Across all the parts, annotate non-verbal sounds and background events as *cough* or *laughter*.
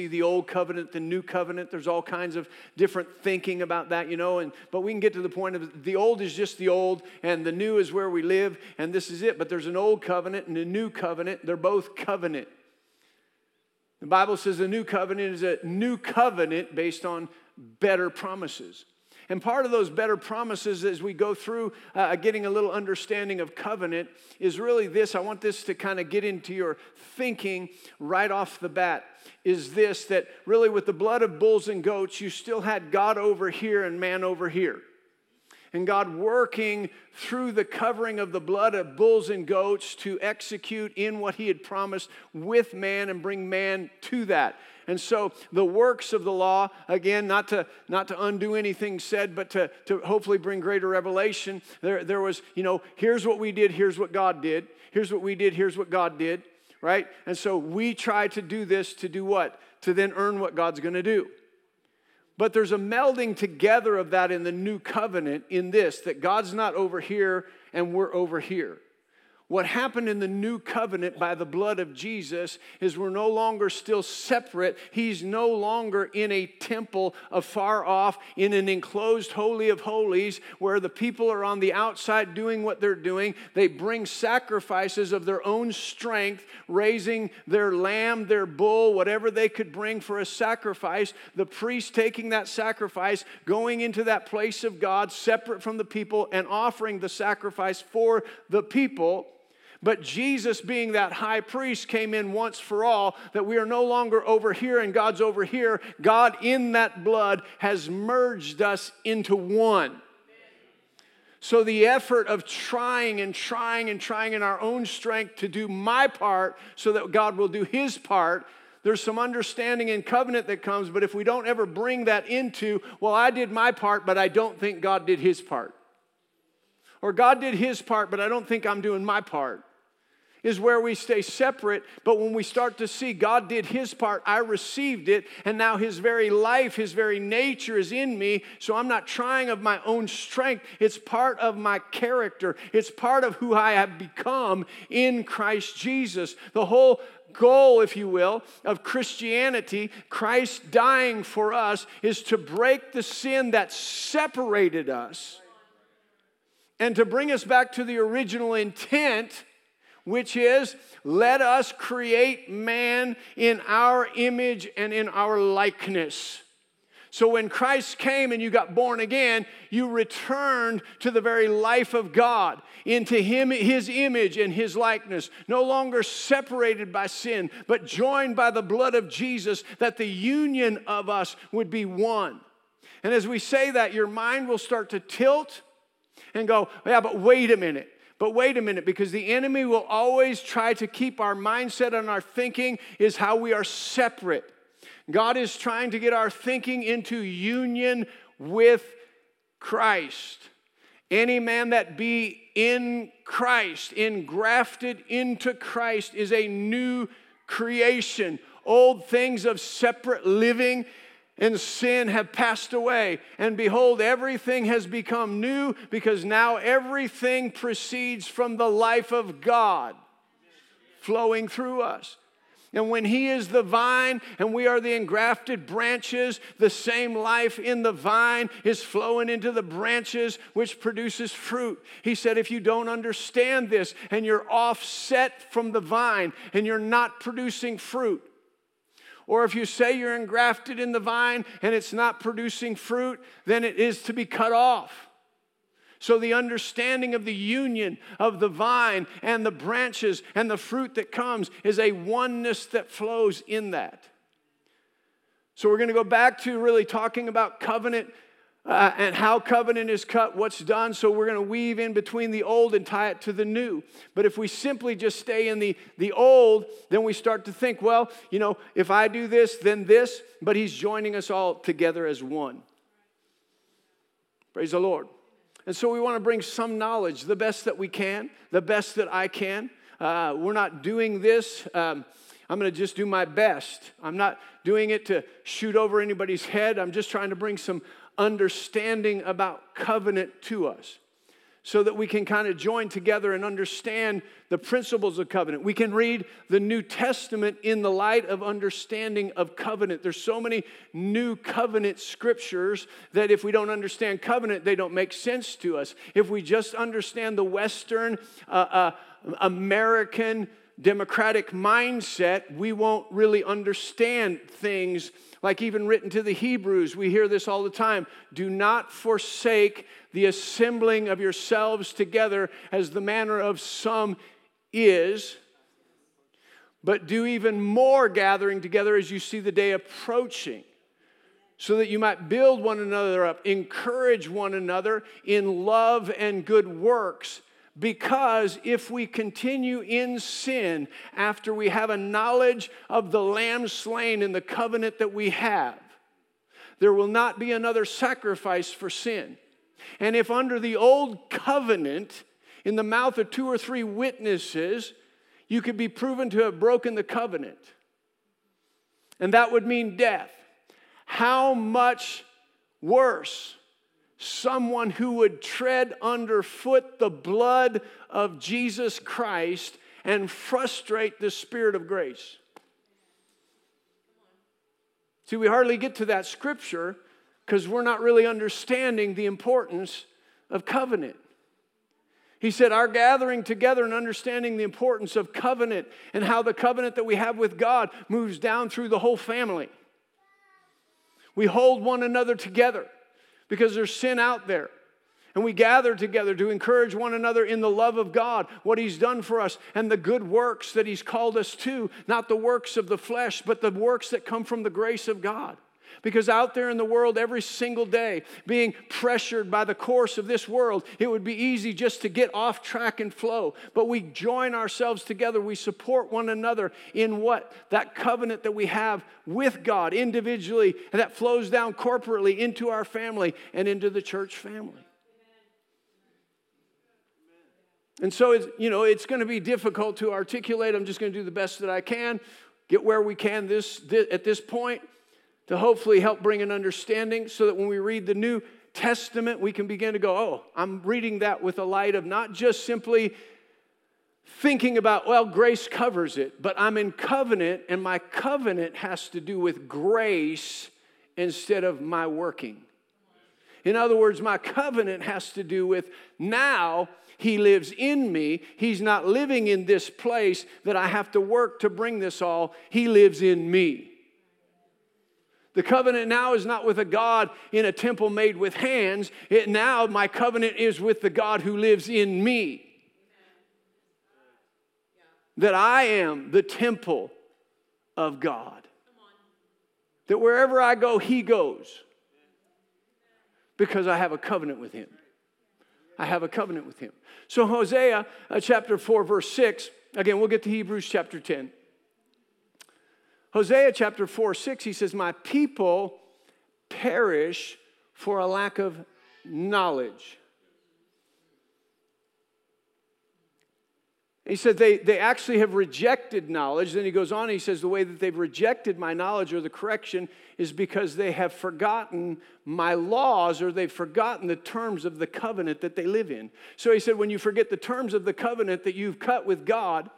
see the old covenant, the new covenant. There's all kinds of different thinking about that, you know. And but we can get to the point of the old is just the old, and the new is where we live, and this is it. But there's an old covenant and a new covenant. They're both covenant. The Bible says the new covenant is a new covenant based on better promises. And part of those better promises as we go through uh, getting a little understanding of covenant is really this. I want this to kind of get into your thinking right off the bat. Is this that really with the blood of bulls and goats, you still had God over here and man over here and God working through the covering of the blood of bulls and goats to execute in what He had promised with man and bring man to that. And so the works of the law, again, not to, not to undo anything said, but to, to hopefully bring greater revelation. There, there was, you know, here's what we did, here's what God did. Here's what we did, here's what God did, right? And so we try to do this to do what? To then earn what God's going to do. But there's a melding together of that in the new covenant in this that God's not over here and we're over here. What happened in the new covenant by the blood of Jesus is we're no longer still separate. He's no longer in a temple afar off in an enclosed holy of holies where the people are on the outside doing what they're doing. They bring sacrifices of their own strength, raising their lamb, their bull, whatever they could bring for a sacrifice. The priest taking that sacrifice, going into that place of God, separate from the people, and offering the sacrifice for the people. But Jesus, being that high priest, came in once for all, that we are no longer over here and God's over here. God, in that blood, has merged us into one. So, the effort of trying and trying and trying in our own strength to do my part so that God will do his part, there's some understanding and covenant that comes, but if we don't ever bring that into, well, I did my part, but I don't think God did his part. Or God did his part, but I don't think I'm doing my part is where we stay separate. But when we start to see God did his part, I received it, and now his very life, his very nature is in me. So I'm not trying of my own strength. It's part of my character, it's part of who I have become in Christ Jesus. The whole goal, if you will, of Christianity, Christ dying for us, is to break the sin that separated us and to bring us back to the original intent which is let us create man in our image and in our likeness. So when Christ came and you got born again, you returned to the very life of God, into him his image and his likeness, no longer separated by sin, but joined by the blood of Jesus that the union of us would be one. And as we say that, your mind will start to tilt and go, "Yeah, but wait a minute. But wait a minute, because the enemy will always try to keep our mindset and our thinking is how we are separate. God is trying to get our thinking into union with Christ. Any man that be in Christ, engrafted into Christ, is a new creation. Old things of separate living and sin have passed away. And behold, everything has become new because now everything proceeds from the life of God flowing through us. And when He is the vine and we are the engrafted branches, the same life in the vine is flowing into the branches, which produces fruit. He said, if you don't understand this and you're offset from the vine and you're not producing fruit, or if you say you're engrafted in the vine and it's not producing fruit, then it is to be cut off. So, the understanding of the union of the vine and the branches and the fruit that comes is a oneness that flows in that. So, we're going to go back to really talking about covenant uh, and how covenant is cut, what's done. So we're going to weave in between the old and tie it to the new. But if we simply just stay in the, the old, then we start to think, well, you know, if I do this, then this. But he's joining us all together as one. Praise the Lord. And so we want to bring some knowledge, the best that we can, the best that I can. Uh, we're not doing this. Um, I'm going to just do my best. I'm not doing it to shoot over anybody's head. I'm just trying to bring some understanding about covenant to us. so that we can kind of join together and understand the principles of covenant. We can read the New Testament in the light of understanding of covenant. There's so many new covenant scriptures that if we don't understand covenant, they don't make sense to us. If we just understand the Western uh, uh, American democratic mindset, we won't really understand things like even written to the Hebrews. We hear this all the time. Do not forsake the assembling of yourselves together as the manner of some is, but do even more gathering together as you see the day approaching so that you might build one another up, encourage one another in love and good works because if we continue in sin after we have a knowledge of the Lamb slain in the covenant that we have, there will not be another sacrifice for sin. And if under the old covenant, in the mouth of two or three witnesses, you could be proven to have broken the covenant, and that would mean death, how much worse someone who would tread underfoot the blood of Jesus Christ and frustrate the Spirit of grace. See, we hardly get to that scripture because we're not really understanding the importance of covenant. He said, Our gathering together and understanding the importance of covenant and how the covenant that we have with God moves down through the whole family. We hold one another together because there's sin out there. And we gather together to encourage one another in the love of God, what He's done for us, and the good works that He's called us to, not the works of the flesh, but the works that come from the grace of God. Because out there in the world, every single day, being pressured by the course of this world, it would be easy just to get off track and flow. But we join ourselves together. We support one another in what? That covenant that we have with God individually, and that flows down corporately into our family and into the church family. And so, it's, you know, it's going to be difficult to articulate. I'm just going to do the best that I can, get where we can this, this at this point to hopefully help bring an understanding so that when we read the New Testament, we can begin to go, oh, I'm reading that with a light of not just simply thinking about, well, grace covers it, but I'm in covenant, and my covenant has to do with grace instead of my working. In other words, my covenant has to do with now he lives in me. He's not living in this place that I have to work to bring this all. He lives in me. The covenant now is not with a God in a temple made with hands. It now, my covenant is with the God who lives in me. That I am the temple of God. That wherever I go, He goes. Because I have a covenant with Him. I have a covenant with Him. So, Hosea uh, chapter 4, verse 6, again, we'll get to Hebrews chapter 10. Hosea chapter 4, 6, he says, My people perish for a lack of knowledge. He said they, they actually have rejected knowledge. Then he goes on, he says, The way that they've rejected my knowledge or the correction is because they have forgotten my laws or they've forgotten the terms of the covenant that they live in. So he said, When you forget the terms of the covenant that you've cut with God,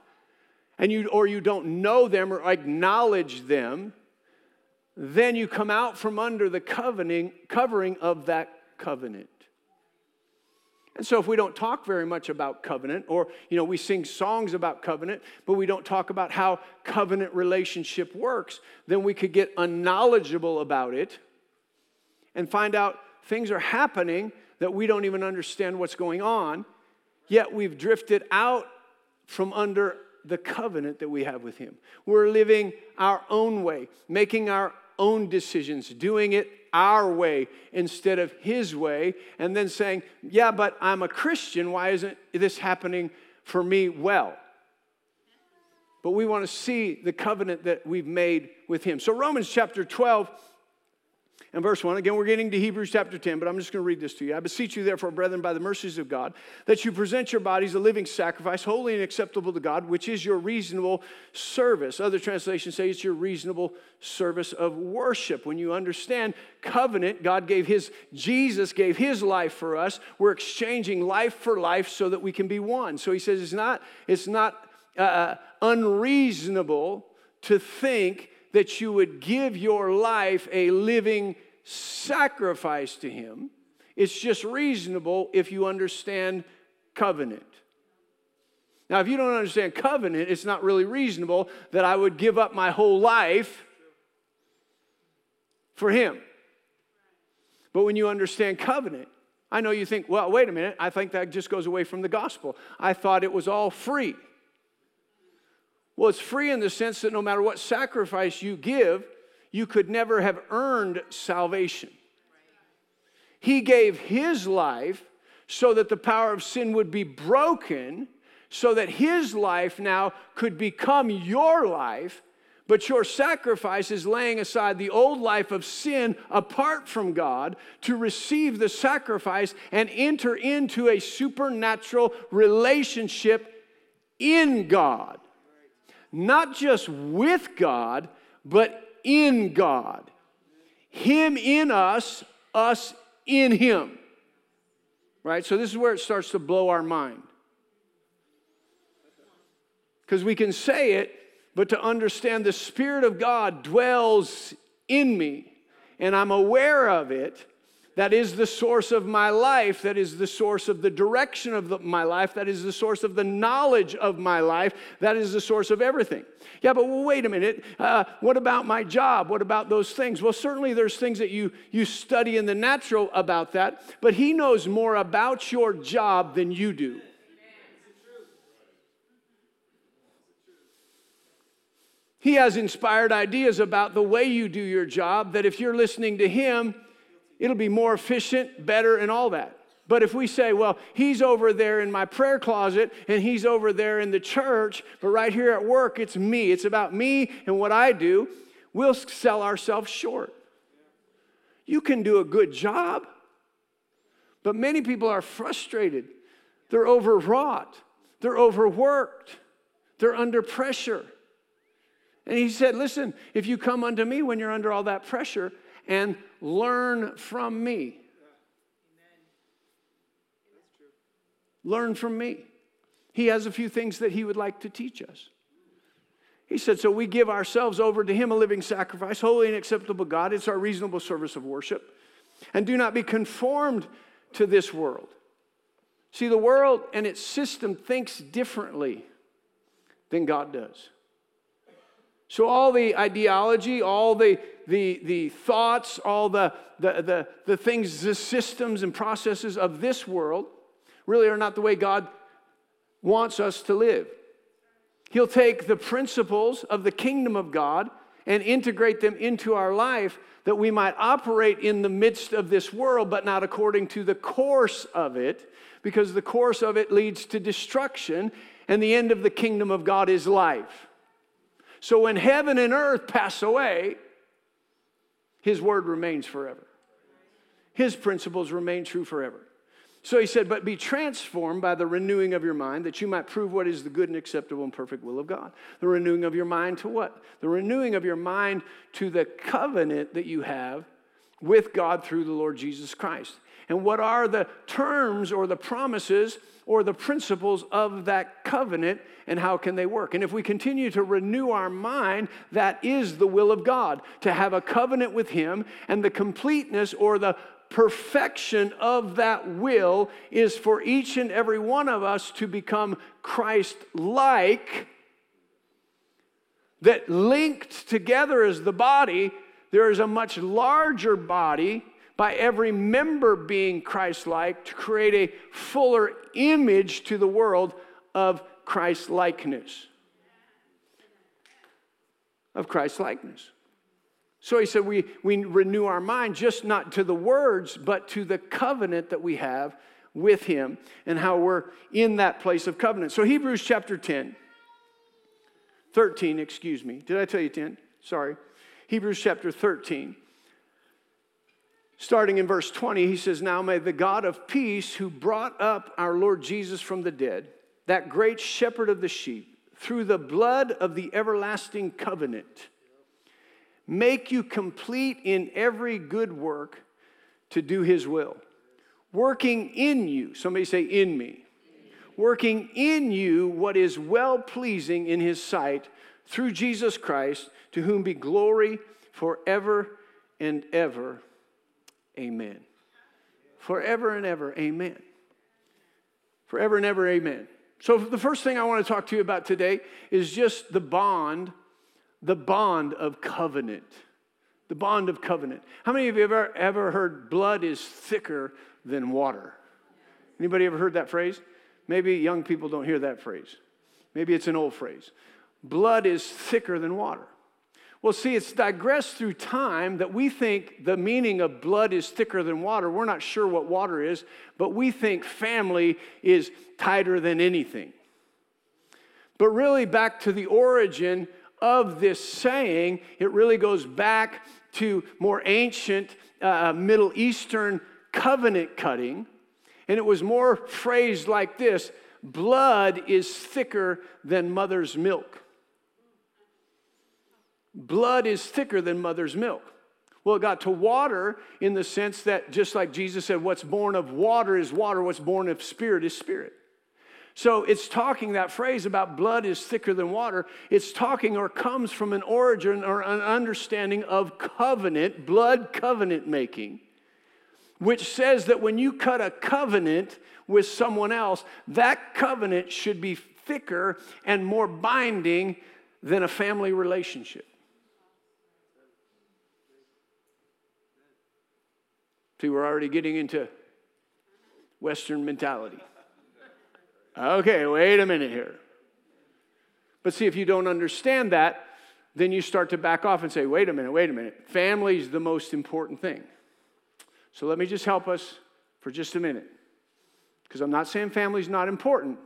and you or you don't know them or acknowledge them, then you come out from under the covenant, covering of that covenant. And so if we don't talk very much about covenant or you know we sing songs about covenant but we don't talk about how covenant relationship works, then we could get unknowledgeable about it and find out things are happening that we don't even understand what's going on, yet we've drifted out from under the covenant that we have with Him. We're living our own way, making our own decisions, doing it our way instead of His way, and then saying, Yeah, but I'm a Christian. Why isn't this happening for me well? But we want to see the covenant that we've made with Him. So, Romans chapter 12 and verse 1. Again, we're getting to Hebrews chapter 10, but I'm just going to read this to you. I beseech you, therefore, brethren, by the mercies of God, that you present your bodies a living sacrifice, holy and acceptable to God, which is your reasonable service. Other translations say it's your reasonable service of worship. When you understand covenant, God gave his, Jesus gave his life for us. We're exchanging life for life so that we can be one. So he says it's not, it's not uh, uh unreasonable to think that you would give your life a living sacrifice to Him. It's just reasonable if you understand covenant. Now, if you don't understand covenant, it's not really reasonable that I would give up my whole life for Him. But when you understand covenant, I know you think, well, wait a minute, I think that just goes away from the gospel. I thought it was all free. Well, it's free in the sense that no matter what sacrifice you give, you could never have earned salvation. He gave his life so that the power of sin would be broken, so that his life now could become your life. But your sacrifice is laying aside the old life of sin apart from God to receive the sacrifice and enter into a supernatural relationship in God not just with God, but in God. Him in us, us in Him. Right? So, this is where it starts to blow our mind. Because we can say it, but to understand the Spirit of God dwells in me, and I'm aware of it that is the source of my life, that is the source of the direction of the, my life, that is the source of the knowledge of my life, that is the source of everything. Yeah, but wait a minute. Uh, what about my job? What about those things? Well, certainly there's things that you, you study in the natural about that, but He knows more about your job than you do. He has inspired ideas about the way you do your job that if you're listening to Him, it'll be more efficient, better, and all that. But if we say, well, he's over there in my prayer closet and he's over there in the church, but right here at work, it's me. It's about me and what I do, we'll sell ourselves short. You can do a good job, but many people are frustrated. They're overwrought, they're overworked, they're under pressure. And he said, Listen, if you come unto me when you're under all that pressure and learn from me. Learn from me. He has a few things that he would like to teach us. He said, So we give ourselves over to him a living sacrifice, holy and acceptable God. It's our reasonable service of worship. And do not be conformed to this world. See, the world and its system thinks differently than God does. So, all the ideology, all the, the, the thoughts, all the, the, the, the things, the systems and processes of this world really are not the way God wants us to live. He'll take the principles of the kingdom of God and integrate them into our life that we might operate in the midst of this world, but not according to the course of it, because the course of it leads to destruction, and the end of the kingdom of God is life. So when heaven and earth pass away, his word remains forever. His principles remain true forever. So he said, But be transformed by the renewing of your mind, that you might prove what is the good and acceptable and perfect will of God. The renewing of your mind to what? The renewing of your mind to the covenant that you have with God through the Lord Jesus Christ. And what are the terms or the promises or the principles of that covenant and how can they work? And if we continue to renew our mind, that is the will of God to have a covenant with Him and the completeness or the perfection of that will is for each and every one of us to become Christ like. That linked together as the body, there is a much larger body by every member being Christ like to create a fuller image to the world of Christ likeness. Of Christ likeness. So he said, we, we renew our mind just not to the words, but to the covenant that we have with him and how we're in that place of covenant. So, Hebrews chapter 10, 13, excuse me. Did I tell you 10? Sorry. Hebrews chapter 13. Starting in verse 20, he says, Now may the God of peace, who brought up our Lord Jesus from the dead, that great shepherd of the sheep, through the blood of the everlasting covenant, make you complete in every good work to do his will. Working in you, somebody say, in me. Working in you what is well pleasing in his sight through Jesus Christ, to whom be glory forever and ever. Amen. Forever and ever, amen. Forever and ever, amen. So, the first thing I want to talk to you about today is just the bond, the bond of covenant. The bond of covenant. How many of you have ever, ever heard blood is thicker than water? Anybody ever heard that phrase? Maybe young people don't hear that phrase. Maybe it's an old phrase. Blood is thicker than water. Well, see, it's digressed through time that we think the meaning of blood is thicker than water. We're not sure what water is, but we think family is tighter than anything. But really, back to the origin of this saying, it really goes back to more ancient uh, Middle Eastern covenant cutting. And it was more phrased like this blood is thicker than mother's milk. Blood is thicker than mother's milk. Well, it got to water in the sense that, just like Jesus said, what's born of water is water, what's born of spirit is spirit. So it's talking that phrase about blood is thicker than water. It's talking or comes from an origin or an understanding of covenant, blood covenant making, which says that when you cut a covenant with someone else, that covenant should be thicker and more binding than a family relationship. See, we're already getting into Western mentality. Okay, wait a minute here. But see, if you don't understand that, then you start to back off and say, wait a minute, wait a minute. Family is the most important thing. So let me just help us for just a minute. Because I'm not saying family is not important.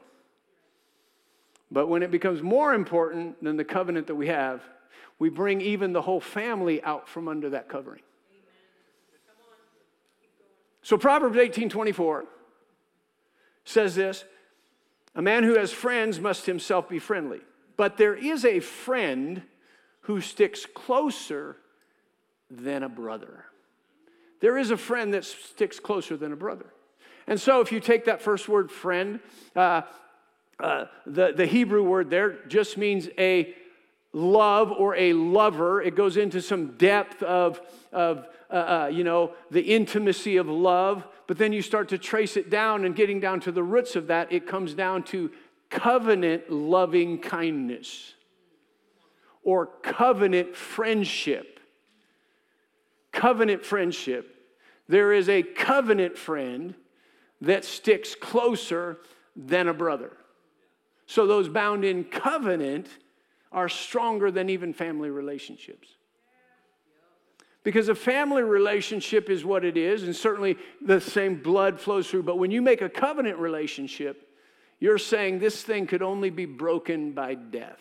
But when it becomes more important than the covenant that we have, we bring even the whole family out from under that covering. So Proverbs 18 24 says this A man who has friends must himself be friendly. But there is a friend who sticks closer than a brother. There is a friend that sticks closer than a brother. And so, if you take that first word, friend, uh, uh, the, the Hebrew word there just means a love or a lover. It goes into some depth of, of uh, uh, you know, the intimacy of love, but then you start to trace it down and getting down to the roots of that, it comes down to covenant loving kindness or covenant friendship. Covenant friendship. There is a covenant friend that sticks closer than a brother. So those bound in covenant are stronger than even family relationships. Because a family relationship is what it is, and certainly the same blood flows through. But when you make a covenant relationship, you're saying this thing could only be broken by death.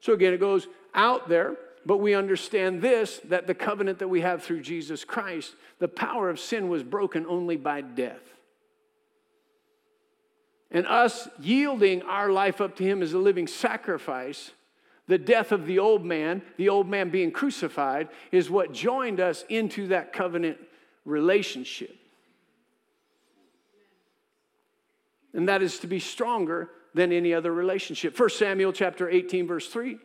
So again, it goes out there, but we understand this that the covenant that we have through Jesus Christ, the power of sin was broken only by death. And us yielding our life up to Him as a living sacrifice, the death of the old man, the old man being crucified, is what joined us into that covenant relationship. And that is to be stronger than any other relationship. 1 Samuel chapter 18, verse 3.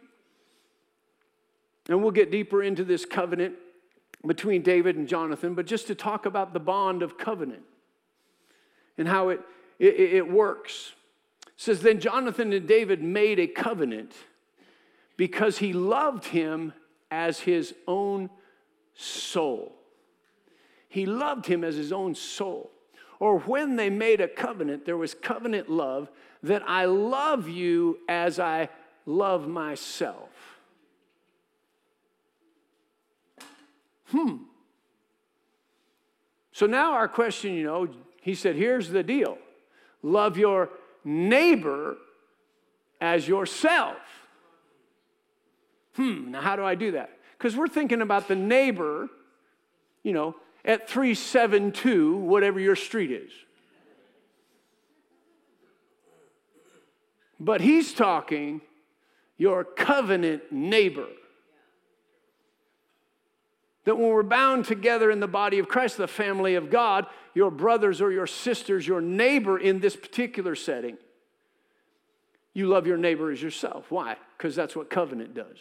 And we'll get deeper into this covenant between David and Jonathan, but just to talk about the bond of covenant and how it it, it works. It says, Then Jonathan and David made a covenant because he loved him as his own soul. He loved him as his own soul. Or when they made a covenant, there was covenant love that I love you as I love myself. Hmm. So now our question, you know, he said, here's the deal love your neighbor as yourself. Hmm, now how do I do that? Because we're thinking about the neighbor, you know, at 372, whatever your street is. But he's talking your covenant neighbor. That when we're bound together in the body of Christ, the family of God, your brothers or your sisters, your neighbor in this particular setting, you love your neighbor as yourself. Why? Because that's what covenant does.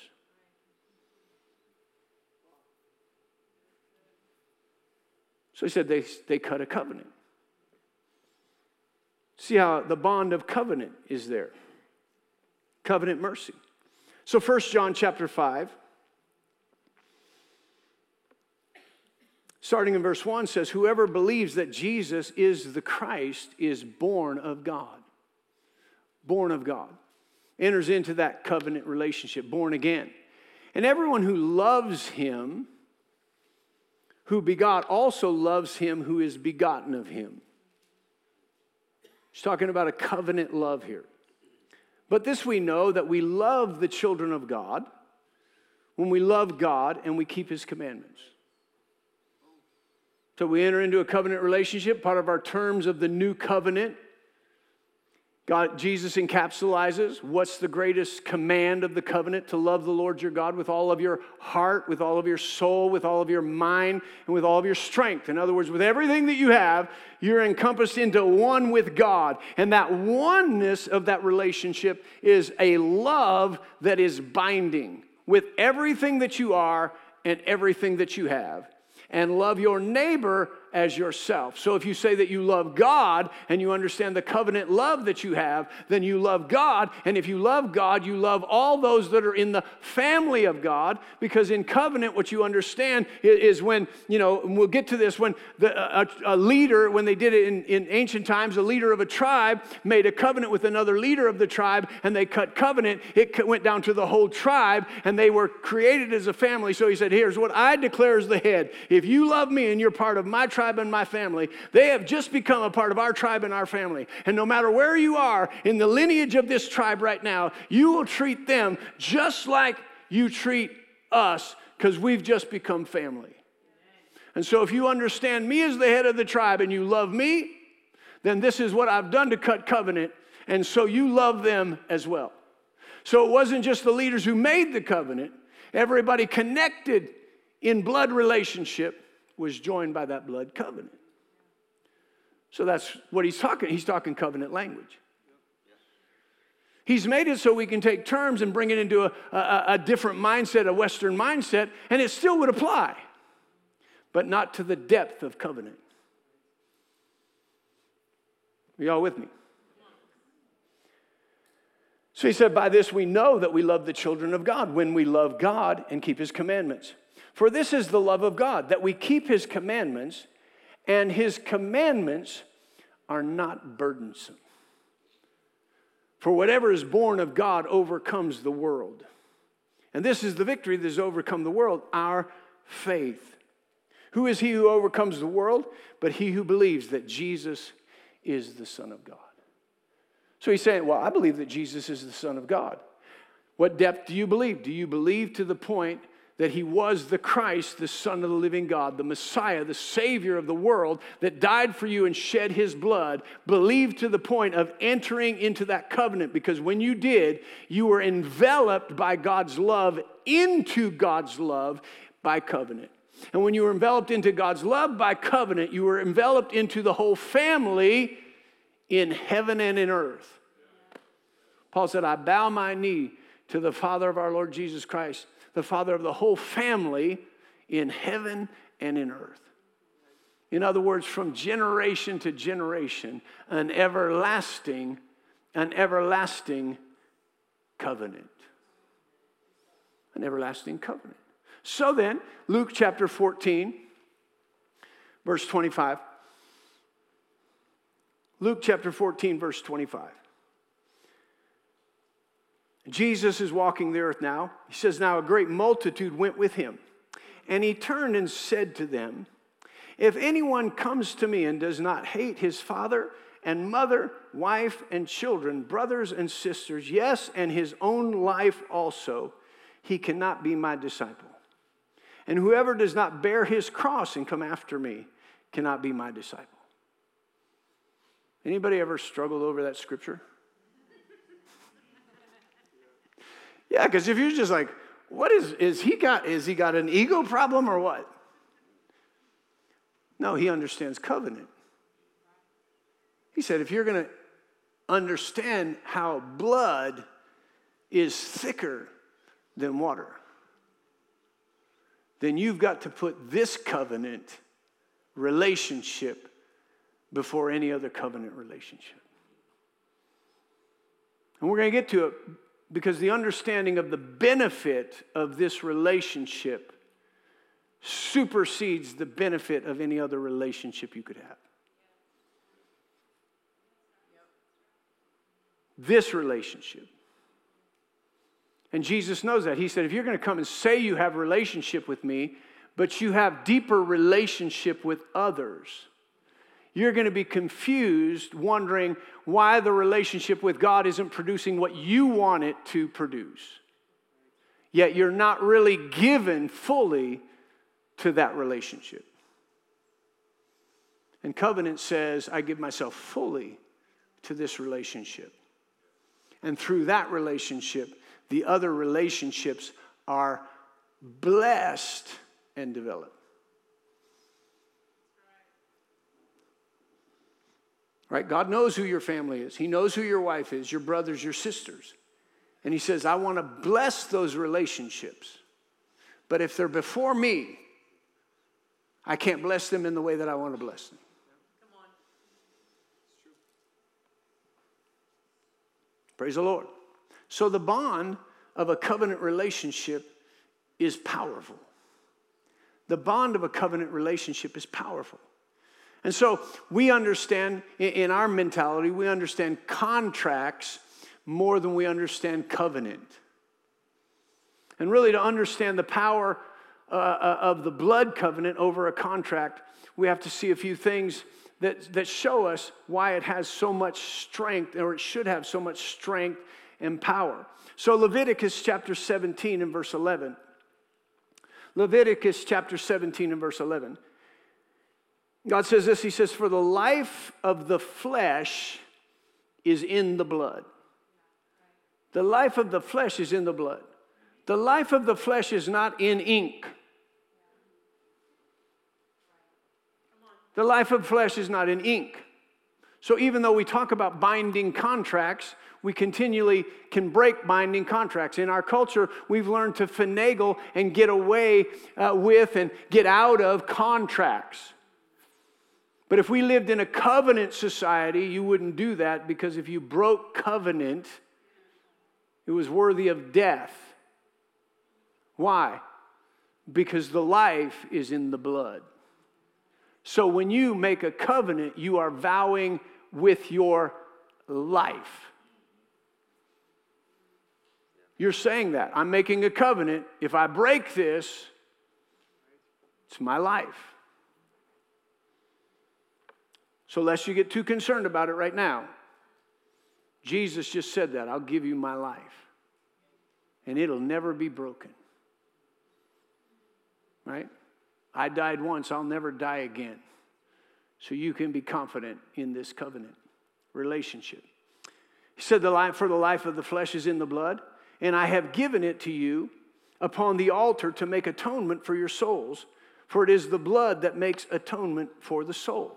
So he said they, they cut a covenant. See how the bond of covenant is there. Covenant mercy. So First John chapter 5, starting in verse 1 says, Whoever believes that Jesus is the Christ is born of God. Born of God. Enters into that covenant relationship, born again. And everyone who loves him, who begot, also loves him who is begotten of him. He's talking about a covenant love here. But this we know that we love the children of God when we love God and we keep his commandments. So we enter into a covenant relationship, part of our terms of the new covenant God, Jesus encapsulizes what's the greatest command of the covenant to love the Lord your God with all of your heart, with all of your soul, with all of your mind, and with all of your strength. In other words, with everything that you have, you're encompassed into one with God. And that oneness of that relationship is a love that is binding with everything that you are and everything that you have. And love your neighbor as yourself. So if you say that you love God and you understand the covenant love that you have, then you love God. And if you love God, you love all those that are in the family of God. Because in covenant, what you understand is when, you know, we'll get to this, when the, a, a leader, when they did it in, in ancient times, a leader of a tribe made a covenant with another leader of the tribe and they cut covenant, it went down to the whole tribe and they were created as a family. So he said, Here's what I declare as the head. If you love me and you're part of my tribe, tribe and my family. They have just become a part of our tribe and our family. And no matter where you are in the lineage of this tribe right now, you will treat them just like you treat us because we've just become family. And so, if you understand me as the head of the tribe and you love me, then this is what I've done to cut covenant. And so you love them as well. So it wasn't just the leaders who made the covenant, everybody connected in blood relationship was joined by that blood covenant. So that's what he's talking. He's talking covenant language. He's made it so we can take terms and bring it into a, a, a, different mindset, a Western mindset, and it still would apply, but not to the depth of covenant. Are y'all with me? So he said, By this we know that we love the children of God when we love God and keep his commandments. For this is the love of God, that we keep his commandments, and his commandments are not burdensome. For whatever is born of God overcomes the world. And this is the victory that has overcome the world, our faith. Who is he who overcomes the world? But he who believes that Jesus is the Son of God. So he's saying, Well, I believe that Jesus is the Son of God. What depth do you believe? Do you believe to the point that he was the Christ, the Son of the living God, the Messiah, the Savior of the world that died for you and shed his blood, believed to the point of entering into that covenant because when you did, you were enveloped by God's love into God's love by covenant. And when you were enveloped into God's love by covenant, you were enveloped into the whole family in heaven and in earth. Paul said, I bow my knee to the Father of our Lord Jesus Christ the father of the whole family in heaven and in earth. In other words, from generation to generation, an everlasting, an everlasting covenant. An everlasting covenant. So then, Luke chapter 14, verse 25. Luke chapter 14, verse 25. Jesus is walking the earth now. He says, Now a great multitude went with him. And he turned and said to them, If anyone comes to me and does not hate his father and mother, wife and children, brothers and sisters, yes, and his own life also, he cannot be my disciple. And whoever does not bear his cross and come after me cannot be my disciple. Anybody ever struggled over that scripture? Yeah, because if you're just like, what is is he got is he got an ego problem or what? No, he understands covenant. He said, if you're going to understand how blood is thicker than water, then you've got to put this covenant relationship before any other covenant relationship. And we're going to get to it because the understanding of the benefit of this relationship supersedes the benefit of any other relationship you could have. This relationship. And Jesus knows that. He said, if you're going to come and say you have a relationship with me, but you have deeper relationship with others, you're going to be confused, wondering why the relationship with God isn't producing what you want it to produce. Yet you're not really given fully to that relationship. And covenant says, I give myself fully to this relationship. And through that relationship, the other relationships are blessed and developed. Right? God knows who your family is. He knows who your wife is, your brothers, your sisters. And He says, I want to bless those relationships. But if they're before me, I can't bless them in the way that I want to bless them. Praise the Lord. So the bond of a covenant relationship is powerful. The bond of a covenant relationship is powerful. And so we understand, in our mentality, we understand contracts more than we understand covenant. And really, to understand the power uh, uh, of the blood covenant over a contract, we have to see a few things that, that show us why it has so much strength, or it should have so much strength and power. So, Leviticus chapter 17 and verse 11. Leviticus chapter 17 and verse 11. God says this He says, For the life of the flesh is in the blood. The life of the flesh is in the blood. The life of the flesh is not in ink. The life of flesh is not in ink. So even though we talk about binding contracts, we continually can break binding contracts. In our culture, we've learned to finagle and get away uh, with and get out of contracts. But if we lived in a covenant society, you wouldn't do that because if you broke covenant, it was worthy of death. Why? Because the life is in the blood. So when you make a covenant, you are vowing with your life. You're saying that. I'm making a covenant. If I break this, it's my life. So, lest you get too concerned about it right now, Jesus just said that I'll give you my life, and it'll never be broken. Right? I died once, I'll never die again. So you can be confident in this covenant relationship. He said, the life, For the life of the flesh is in the blood, and I have given it to you upon the altar to make atonement for your souls, for it is the blood that makes atonement for the soul.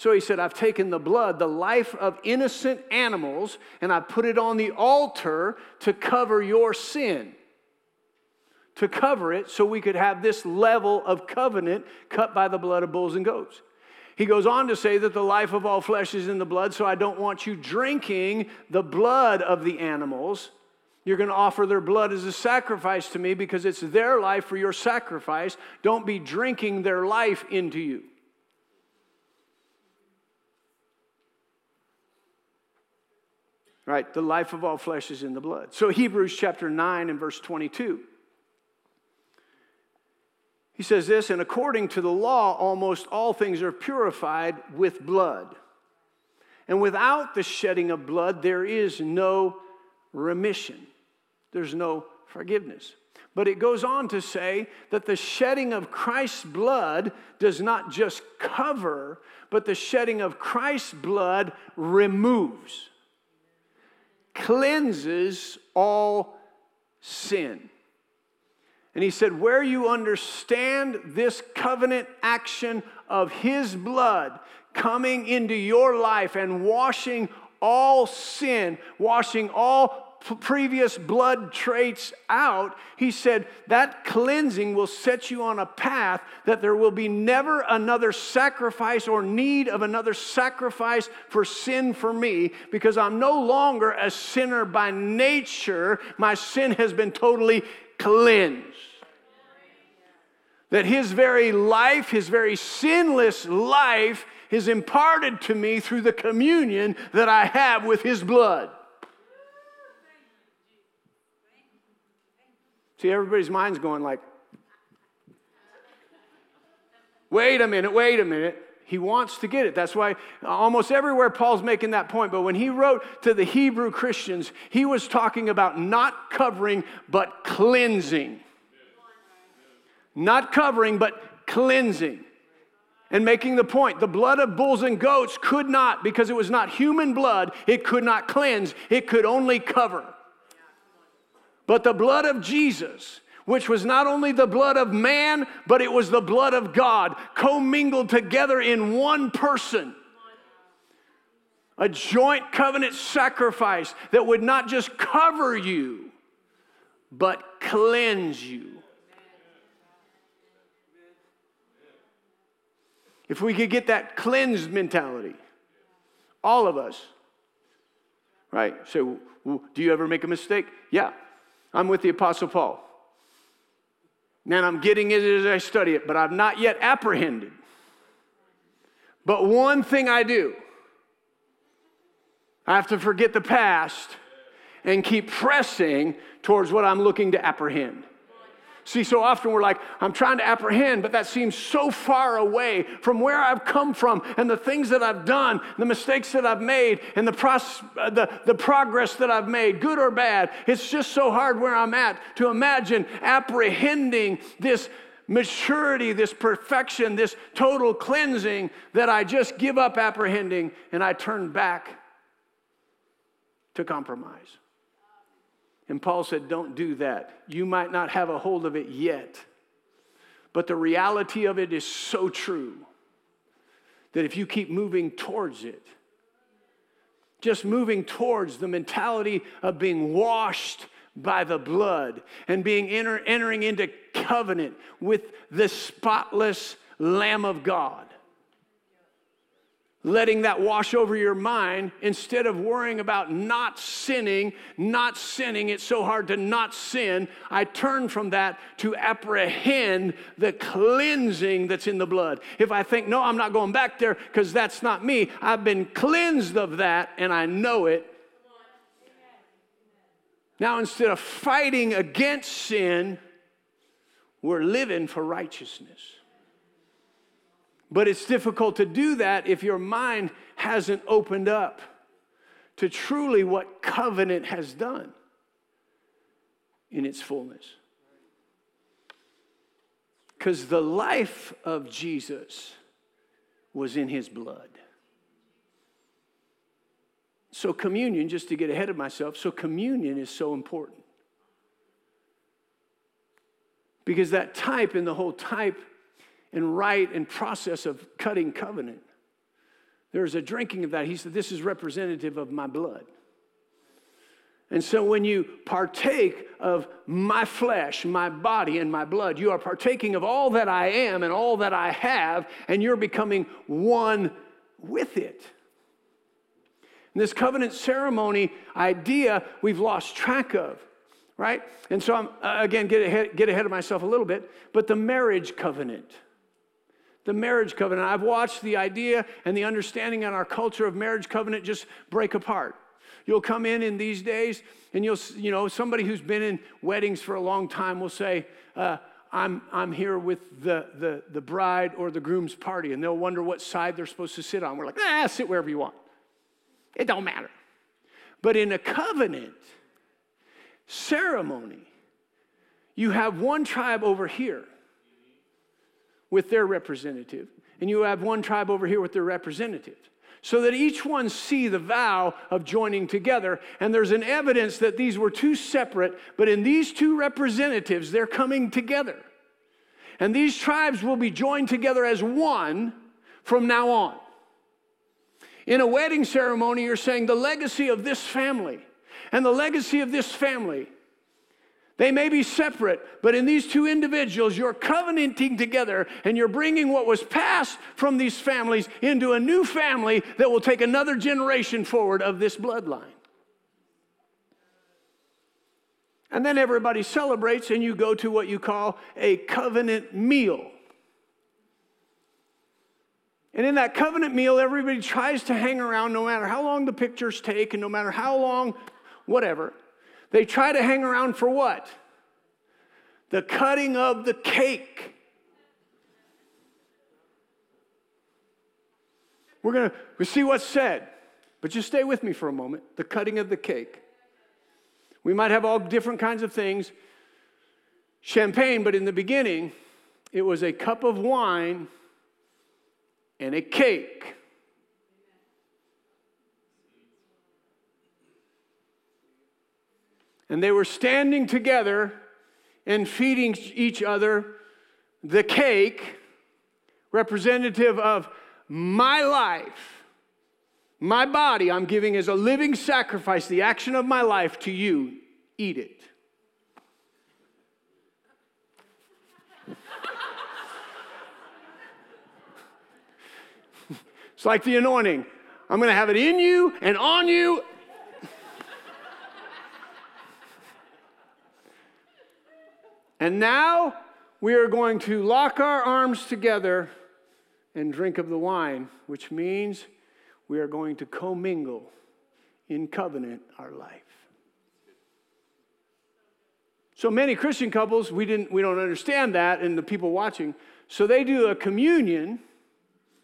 So he said, I've taken the blood, the life of innocent animals, and I put it on the altar to cover your sin. To cover it so we could have this level of covenant cut by the blood of bulls and goats. He goes on to say that the life of all flesh is in the blood, so I don't want you drinking the blood of the animals. You're going to offer their blood as a sacrifice to me because it's their life for your sacrifice. Don't be drinking their life into you. Right? The life of all flesh is in the blood. So, Hebrews chapter 9 and verse 22. He says this, and according to the law, almost all things are purified with blood. And without the shedding of blood, there is no remission, there's no forgiveness. But it goes on to say that the shedding of Christ's blood does not just cover, but the shedding of Christ's blood removes, cleanses all sin. And he said, Where you understand this covenant action of his blood coming into your life and washing all sin, washing all previous blood traits out, he said that cleansing will set you on a path that there will be never another sacrifice or need of another sacrifice for sin for me because I'm no longer a sinner by nature. My sin has been totally cleansed. That his very life, his very sinless life, is imparted to me through the communion that I have with his blood. See, everybody's mind's going like, wait a minute, wait a minute. He wants to get it. That's why almost everywhere Paul's making that point. But when he wrote to the Hebrew Christians, he was talking about not covering, but cleansing. Not covering, but cleansing. And making the point the blood of bulls and goats could not, because it was not human blood, it could not cleanse, it could only cover. But the blood of Jesus, which was not only the blood of man, but it was the blood of God, commingled together in one person. A joint covenant sacrifice that would not just cover you, but cleanse you. If we could get that cleansed mentality, all of us, right? So, do you ever make a mistake? Yeah, I'm with the Apostle Paul. And I'm getting it as I study it, but I've not yet apprehended. But one thing I do, I have to forget the past and keep pressing towards what I'm looking to apprehend. See, so often we're like, I'm trying to apprehend, but that seems so far away from where I've come from and the things that I've done, the mistakes that I've made, and the, pros- uh, the, the progress that I've made, good or bad. It's just so hard where I'm at to imagine apprehending this maturity, this perfection, this total cleansing that I just give up apprehending and I turn back to compromise. And Paul said, Don't do that. You might not have a hold of it yet, but the reality of it is so true that if you keep moving towards it, just moving towards the mentality of being washed by the blood and being enter, entering into covenant with the spotless Lamb of God letting that wash over your mind instead of worrying about not sinning, not sinning. It's so hard to not sin. I turn from that to apprehend the cleansing that's in the blood. If I think, no, I'm not going back there because that's not me, I've been cleansed of that and I know it. Now, instead of fighting against sin, we're living for righteousness. But it's difficult to do that if your mind hasn't opened up to truly what covenant has done in its fullness. Because the life of Jesus was in his blood. So, communion, just to get ahead of myself, so communion is so important. Because that type in the whole type and rite and process of cutting covenant. There's a drinking of that. He said, This is representative of my blood. And so when you partake of my flesh, my body, and my blood, you are partaking of all that I am and all that I have, and you're becoming one with it. And this covenant ceremony idea we've lost track of, right? And so I'm, uh, again, get ahead, get ahead of myself a little bit, but the marriage covenant the marriage covenant. I've watched the idea and the understanding in our culture of marriage covenant just break apart. You'll come in in these days and you'll, you know, somebody who's been in weddings for a long time will say, uh, I'm, I'm here with the, the, the bride or the groom's party, and they'll wonder what side they're supposed to sit on. We're like, ah, sit wherever you want. It don't matter. But in a covenant ceremony, you have one tribe over here with their representative, and you have one tribe over here with their representative. So that each one see the vow of joining together. And there's an evidence that these were two separate, but in these two representatives, they're coming together. And these tribes will be joined together as one from now on. In a wedding ceremony, you're saying the legacy of this family and the legacy of this family they may be separate, but in these two individuals, you're covenanting together and you're bringing what was passed from these families into a new family that will take another generation forward of this bloodline. And then everybody celebrates, and you go to what you call a covenant meal. And in that covenant meal, everybody tries to hang around no matter how long the pictures take and no matter how long, whatever. They try to hang around for what? The cutting of the cake. We're going to we see what's said, but just stay with me for a moment. The cutting of the cake. We might have all different kinds of things, champagne, but in the beginning, it was a cup of wine and a cake. And they were standing together and feeding each other the cake, representative of my life, my body, I'm giving as a living sacrifice, the action of my life to you. Eat it. *laughs* it's like the anointing. I'm going to have it in you and on you And now we are going to lock our arms together and drink of the wine, which means we are going to commingle in covenant our life. So many Christian couples, we, didn't, we don't understand that, and the people watching. So they do a communion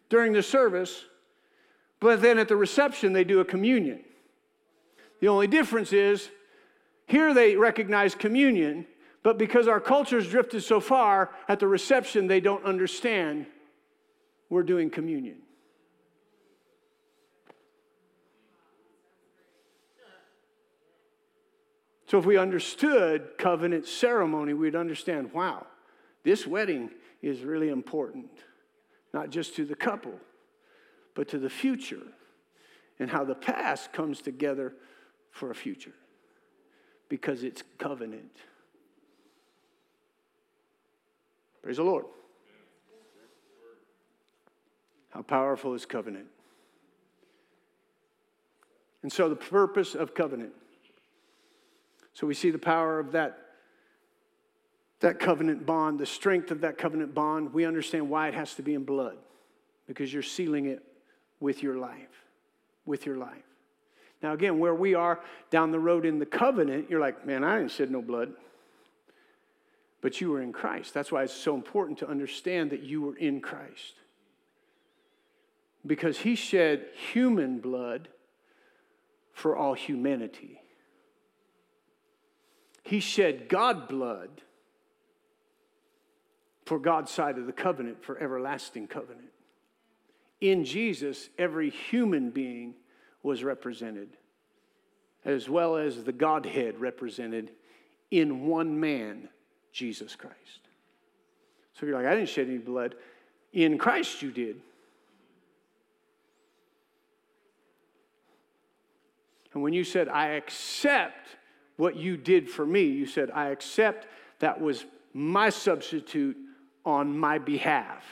during the service, but then at the reception, they do a communion. The only difference is here they recognize communion, but because our culture's drifted so far, at the reception, they don't understand we're doing communion. So, if we understood covenant ceremony, we'd understand wow, this wedding is really important, not just to the couple, but to the future, and how the past comes together for a future because it's covenant. Praise the Lord. How powerful is covenant? And so, the purpose of covenant. So, we see the power of that, that covenant bond, the strength of that covenant bond. We understand why it has to be in blood, because you're sealing it with your life. With your life. Now, again, where we are down the road in the covenant, you're like, man, I didn't shed no blood but you were in Christ. That's why it's so important to understand that you were in Christ. Because he shed human blood for all humanity. He shed God blood for God's side of the covenant, for everlasting covenant. In Jesus, every human being was represented, as well as the Godhead represented in one man, Jesus Christ. So you're like, I didn't shed any blood. In Christ, you did. And when you said, I accept what you did for me, you said, I accept that was my substitute on my behalf.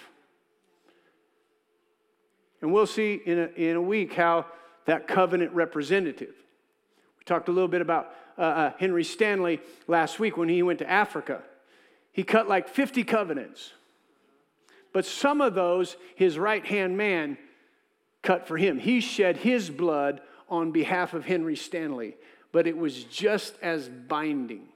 And we'll see in a, in a week how that covenant representative. We talked a little bit about uh, uh, Henry Stanley last week when he went to Africa. He cut like 50 covenants. But some of those, his right hand man cut for him. He shed his blood on behalf of Henry Stanley, but it was just as binding.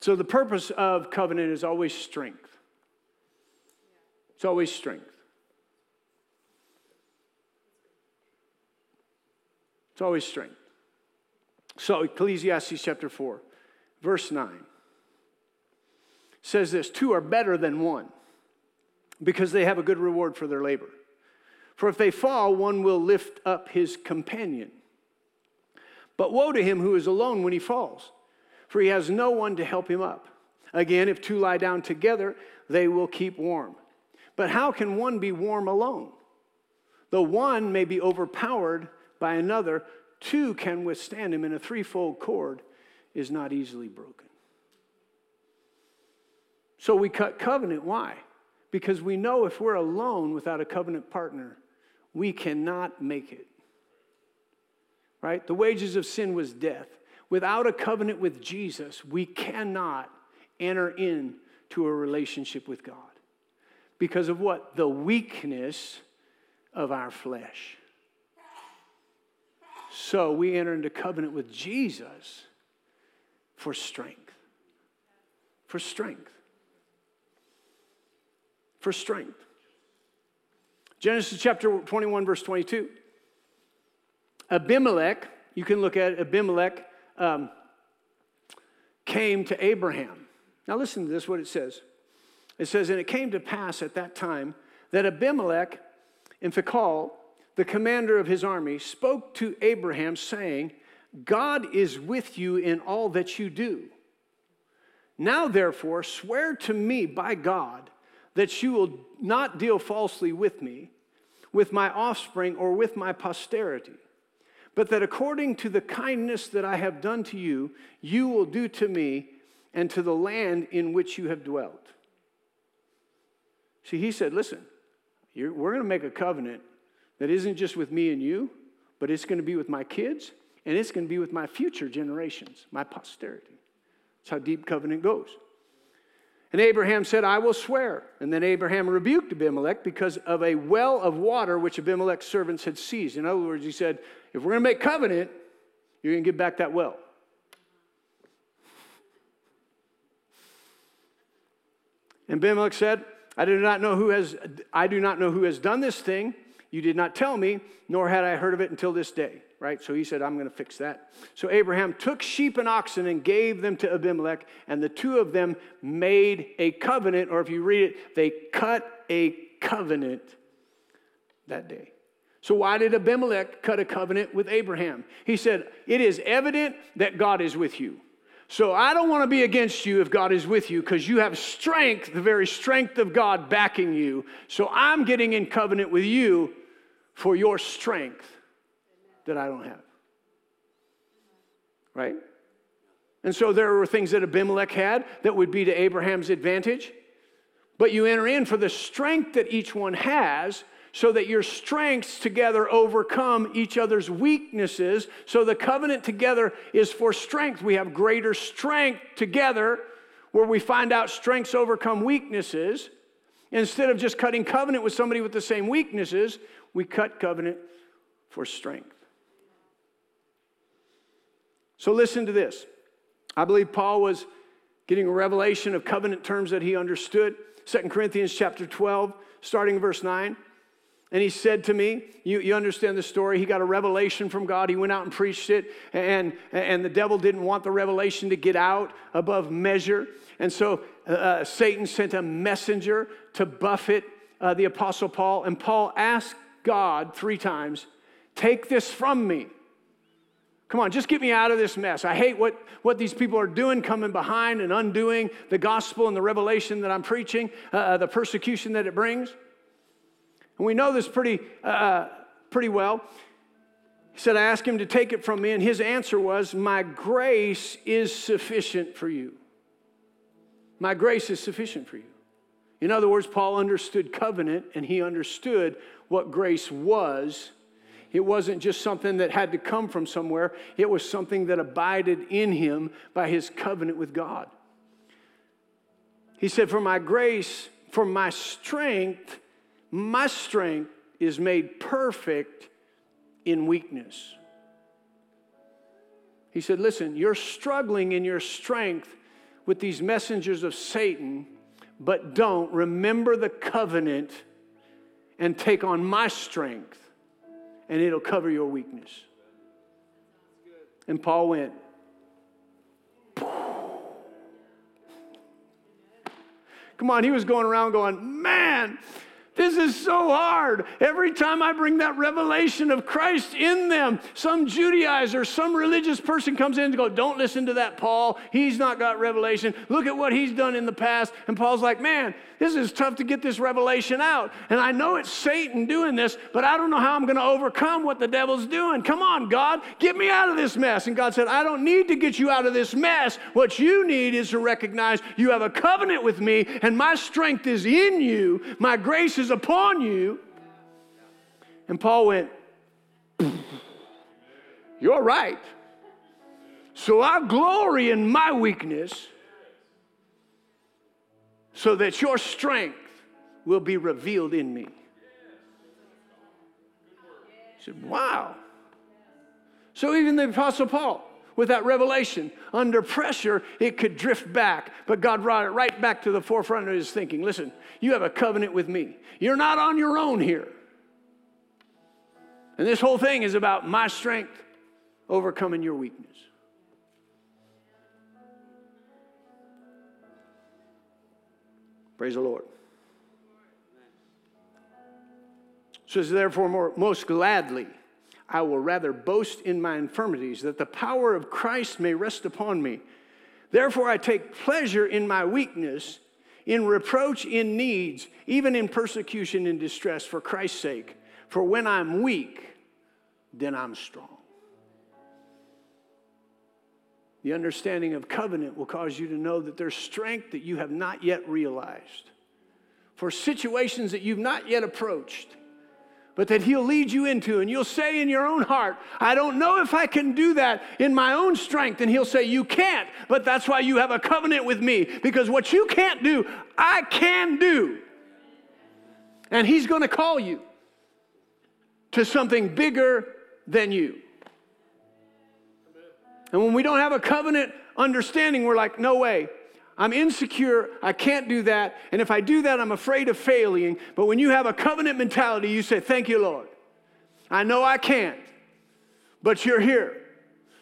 So the purpose of covenant is always strength. It's always strength. It's always strength. So, Ecclesiastes chapter 4, verse 9 says this Two are better than one because they have a good reward for their labor. For if they fall, one will lift up his companion. But woe to him who is alone when he falls, for he has no one to help him up. Again, if two lie down together, they will keep warm. But how can one be warm alone? Though one may be overpowered by another, two can withstand him, and a threefold cord is not easily broken. So we cut covenant. Why? Because we know if we're alone without a covenant partner, we cannot make it. Right? The wages of sin was death. Without a covenant with Jesus, we cannot enter into a relationship with God. Because of what? The weakness of our flesh. So we enter into covenant with Jesus for strength. For strength. For strength. Genesis chapter 21, verse 22. Abimelech, you can look at Abimelech, um, came to Abraham. Now listen to this, what it says. It says, And it came to pass at that time that Abimelech and Phicol, the commander of his army, spoke to Abraham, saying, God is with you in all that you do. Now, therefore, swear to me by God that you will not deal falsely with me, with my offspring, or with my posterity, but that according to the kindness that I have done to you, you will do to me and to the land in which you have dwelt. See, he said, Listen, we're going to make a covenant that isn't just with me and you, but it's going to be with my kids and it's going to be with my future generations, my posterity. That's how deep covenant goes. And Abraham said, I will swear. And then Abraham rebuked Abimelech because of a well of water which Abimelech's servants had seized. In other words, he said, If we're going to make covenant, you're going to give back that well. And Abimelech said, I do not know who has I do not know who has done this thing. You did not tell me, nor had I heard of it until this day. Right? So he said, I'm going to fix that. So Abraham took sheep and oxen and gave them to Abimelech, and the two of them made a covenant, or if you read it, they cut a covenant that day. So, why did Abimelech cut a covenant with Abraham? He said, It is evident that God is with you. So I don't want to be against you if God is with you because you have strength, the very strength of God backing you. So I'm getting in covenant with you for your strength that I don't have. Right? And so there were things that Abimelech had that would be to Abraham's advantage. But you enter in for the strength that each one has so that your strengths together overcome each other's weaknesses. So the covenant together is for strength. We have greater strength together where we find out strengths overcome weaknesses. Instead of just cutting covenant with somebody with the same weaknesses, we cut covenant for strength. So listen to this. I believe Paul was getting a revelation of covenant terms that he understood. 2 Corinthians chapter 12, starting verse 9. And he said to me, you, you understand the story. He got a revelation from God. He went out and preached it, and, and the devil didn't want the revelation to get out above measure. And so uh, uh, Satan sent a messenger to buffet uh, the Apostle Paul. And Paul asked God three times, Take this from me. Come on, just get me out of this mess. I hate what, what these people are doing, coming behind and undoing the gospel and the revelation that I'm preaching, uh, uh the persecution that it brings. And we know this pretty, uh, pretty well. He said, I asked him to take it from me, and his answer was, My grace is sufficient for you. My grace is sufficient for you. In other words, Paul understood covenant and he understood what grace was. It wasn't just something that had to come from somewhere, it was something that abided in him by his covenant with God. He said, For my grace, for my strength, my strength is made perfect in weakness. He said, Listen, you're struggling in your strength with these messengers of Satan, but don't remember the covenant and take on my strength, and it'll cover your weakness. And Paul went, Come on, he was going around going, Man, this is so hard. Every time I bring that revelation of Christ in them, some Judaizer, some religious person comes in and go, Don't listen to that Paul. He's not got revelation. Look at what he's done in the past. And Paul's like, Man, this is tough to get this revelation out. And I know it's Satan doing this, but I don't know how I'm going to overcome what the devil's doing. Come on, God, get me out of this mess. And God said, I don't need to get you out of this mess. What you need is to recognize you have a covenant with me, and my strength is in you. My grace is is upon you. And Paul went, You're right. So I glory in my weakness so that your strength will be revealed in me. He said, Wow. So even the Apostle Paul, with that revelation, under pressure, it could drift back. But God brought it right back to the forefront of his thinking. Listen, you have a covenant with me. You're not on your own here. And this whole thing is about my strength overcoming your weakness. Praise the Lord. Says, therefore, more, most gladly, I will rather boast in my infirmities, that the power of Christ may rest upon me. Therefore, I take pleasure in my weakness in reproach, in needs, even in persecution and distress for Christ's sake. For when I'm weak, then I'm strong. The understanding of covenant will cause you to know that there's strength that you have not yet realized for situations that you've not yet approached but that He'll lead you into. And you'll say in your own heart, I don't know if I can do that in my own strength. And He'll say, You can't, but that's why you have a covenant with me, because what you can't do, I can do. And He's going to call you to something bigger than you. And when we don't have a covenant understanding, we're like, No way. I'm insecure. I can't do that. And if I do that, I'm afraid of failing. But when you have a covenant mentality, you say, Thank you, Lord. I know I can't, but you're here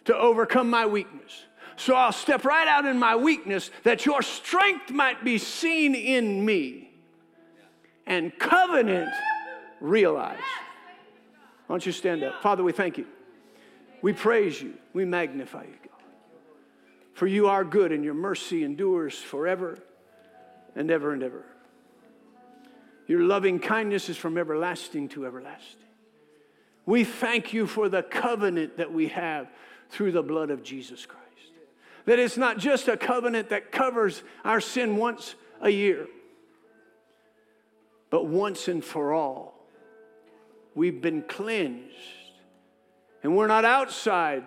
to overcome my weakness. So I'll step right out in my weakness that your strength might be seen in me and covenant realized. Why don't you stand up? Father, we thank you. We praise you. We magnify you. For you are good and your mercy endures forever and ever and ever. Your loving kindness is from everlasting to everlasting. We thank you for the covenant that we have through the blood of Jesus Christ. That it's not just a covenant that covers our sin once a year, but once and for all. We've been cleansed. And we're not outside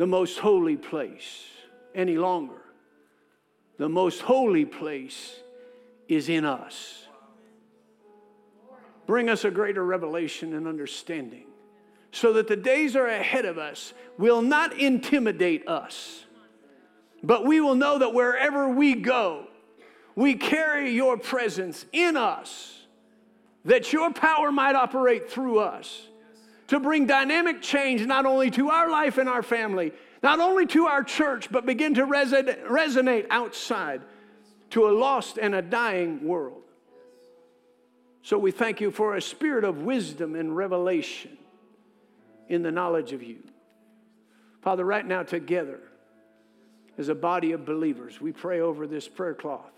the most holy place any longer. The most holy place is in us. Bring us a greater revelation and understanding so that the days are ahead of us will not intimidate us, but we will know that wherever we go, we carry your presence in us, that your power might operate through us to bring dynamic change not only to our life and our family, not only to our church, but begin to resonate outside to a lost and a dying world. So we thank you for a spirit of wisdom and revelation in the knowledge of you. Father, right now, together, as a body of believers, we pray over this prayer cloth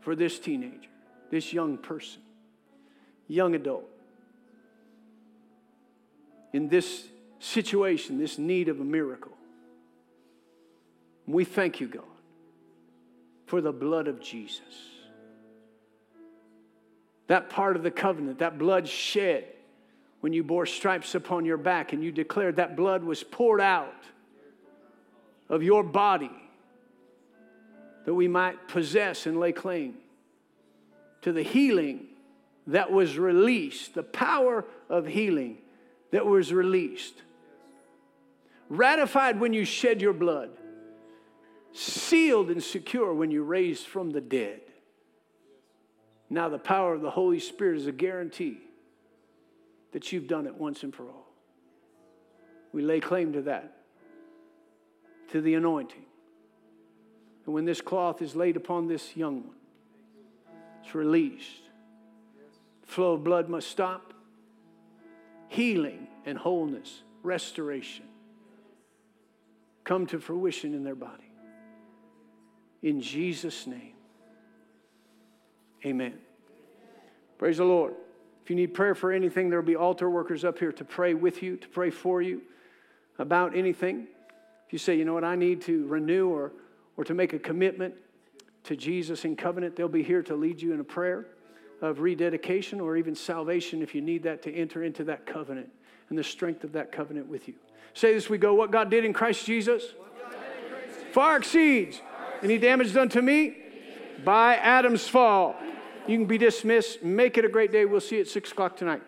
for this teenager, this young person young adult in this situation, this need of a miracle. We thank you, God, for the blood of Jesus. That part of the covenant, that blood shed when you bore stripes upon your back and you declared that blood was poured out of your body that we might possess and lay claim to the healing that was released, the power of healing that was released. Ratified when you shed your blood, sealed and secure when you raised from the dead. Now, the power of the Holy Spirit is a guarantee that you've done it once and for all. We lay claim to that, to the anointing. And when this cloth is laid upon this young one, it's released. Flow of blood must stop. Healing and wholeness, restoration come to fruition in their body. In Jesus' name, amen. Praise the Lord. If you need prayer for anything, there will be altar workers up here to pray with you, to pray for you about anything. If you say, you know what, I need to renew or, or to make a commitment to Jesus in covenant, they'll be here to lead you in a prayer of rededication or even salvation if you need that to enter into that covenant and the strength of that covenant with you. Say this we go, what God did in Christ Jesus far exceeds any damage done to me by Adam's fall. You can be dismissed. Make it a great day. We'll see you at 6 o'clock tonight.